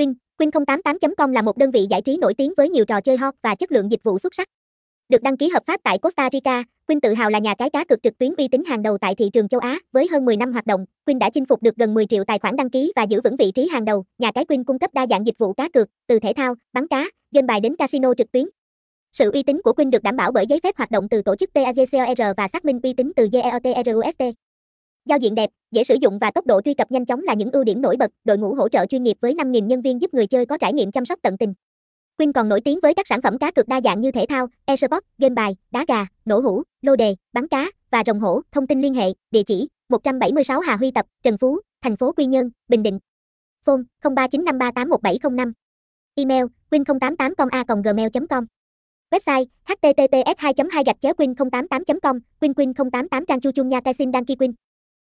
Queen, Queen088.com là một đơn vị giải trí nổi tiếng với nhiều trò chơi hot và chất lượng dịch vụ xuất sắc. Được đăng ký hợp pháp tại Costa Rica, Queen tự hào là nhà cái cá cược trực tuyến uy tín hàng đầu tại thị trường châu Á. Với hơn 10 năm hoạt động, Queen đã chinh phục được gần 10 triệu tài khoản đăng ký và giữ vững vị trí hàng đầu. Nhà cái Queen cung cấp đa dạng dịch vụ cá cược, từ thể thao, bắn cá, game bài đến casino trực tuyến. Sự uy tín của Queen được đảm bảo bởi giấy phép hoạt động từ tổ chức PAGCOR và xác minh uy tín từ GEOTRUST. Giao diện đẹp, dễ sử dụng và tốc độ truy cập nhanh chóng là những ưu điểm nổi bật. Đội ngũ hỗ trợ chuyên nghiệp với 5.000 nhân viên giúp người chơi có trải nghiệm chăm sóc tận tình. Queen còn nổi tiếng với các sản phẩm cá cược đa dạng như thể thao, eSports, game bài, đá gà, nổ hũ, lô đề, bắn cá và rồng hổ. Thông tin liên hệ, địa chỉ 176 Hà Huy Tập, Trần Phú, thành phố Quy Nhơn, Bình Định. Phone 0395381705. Email queen088com a.gmail.com. Website https 2 2 gạch chéo queen088 com Queen Queen 088 Trang Chu Chung Nha Kai Xin Đăng ký Queen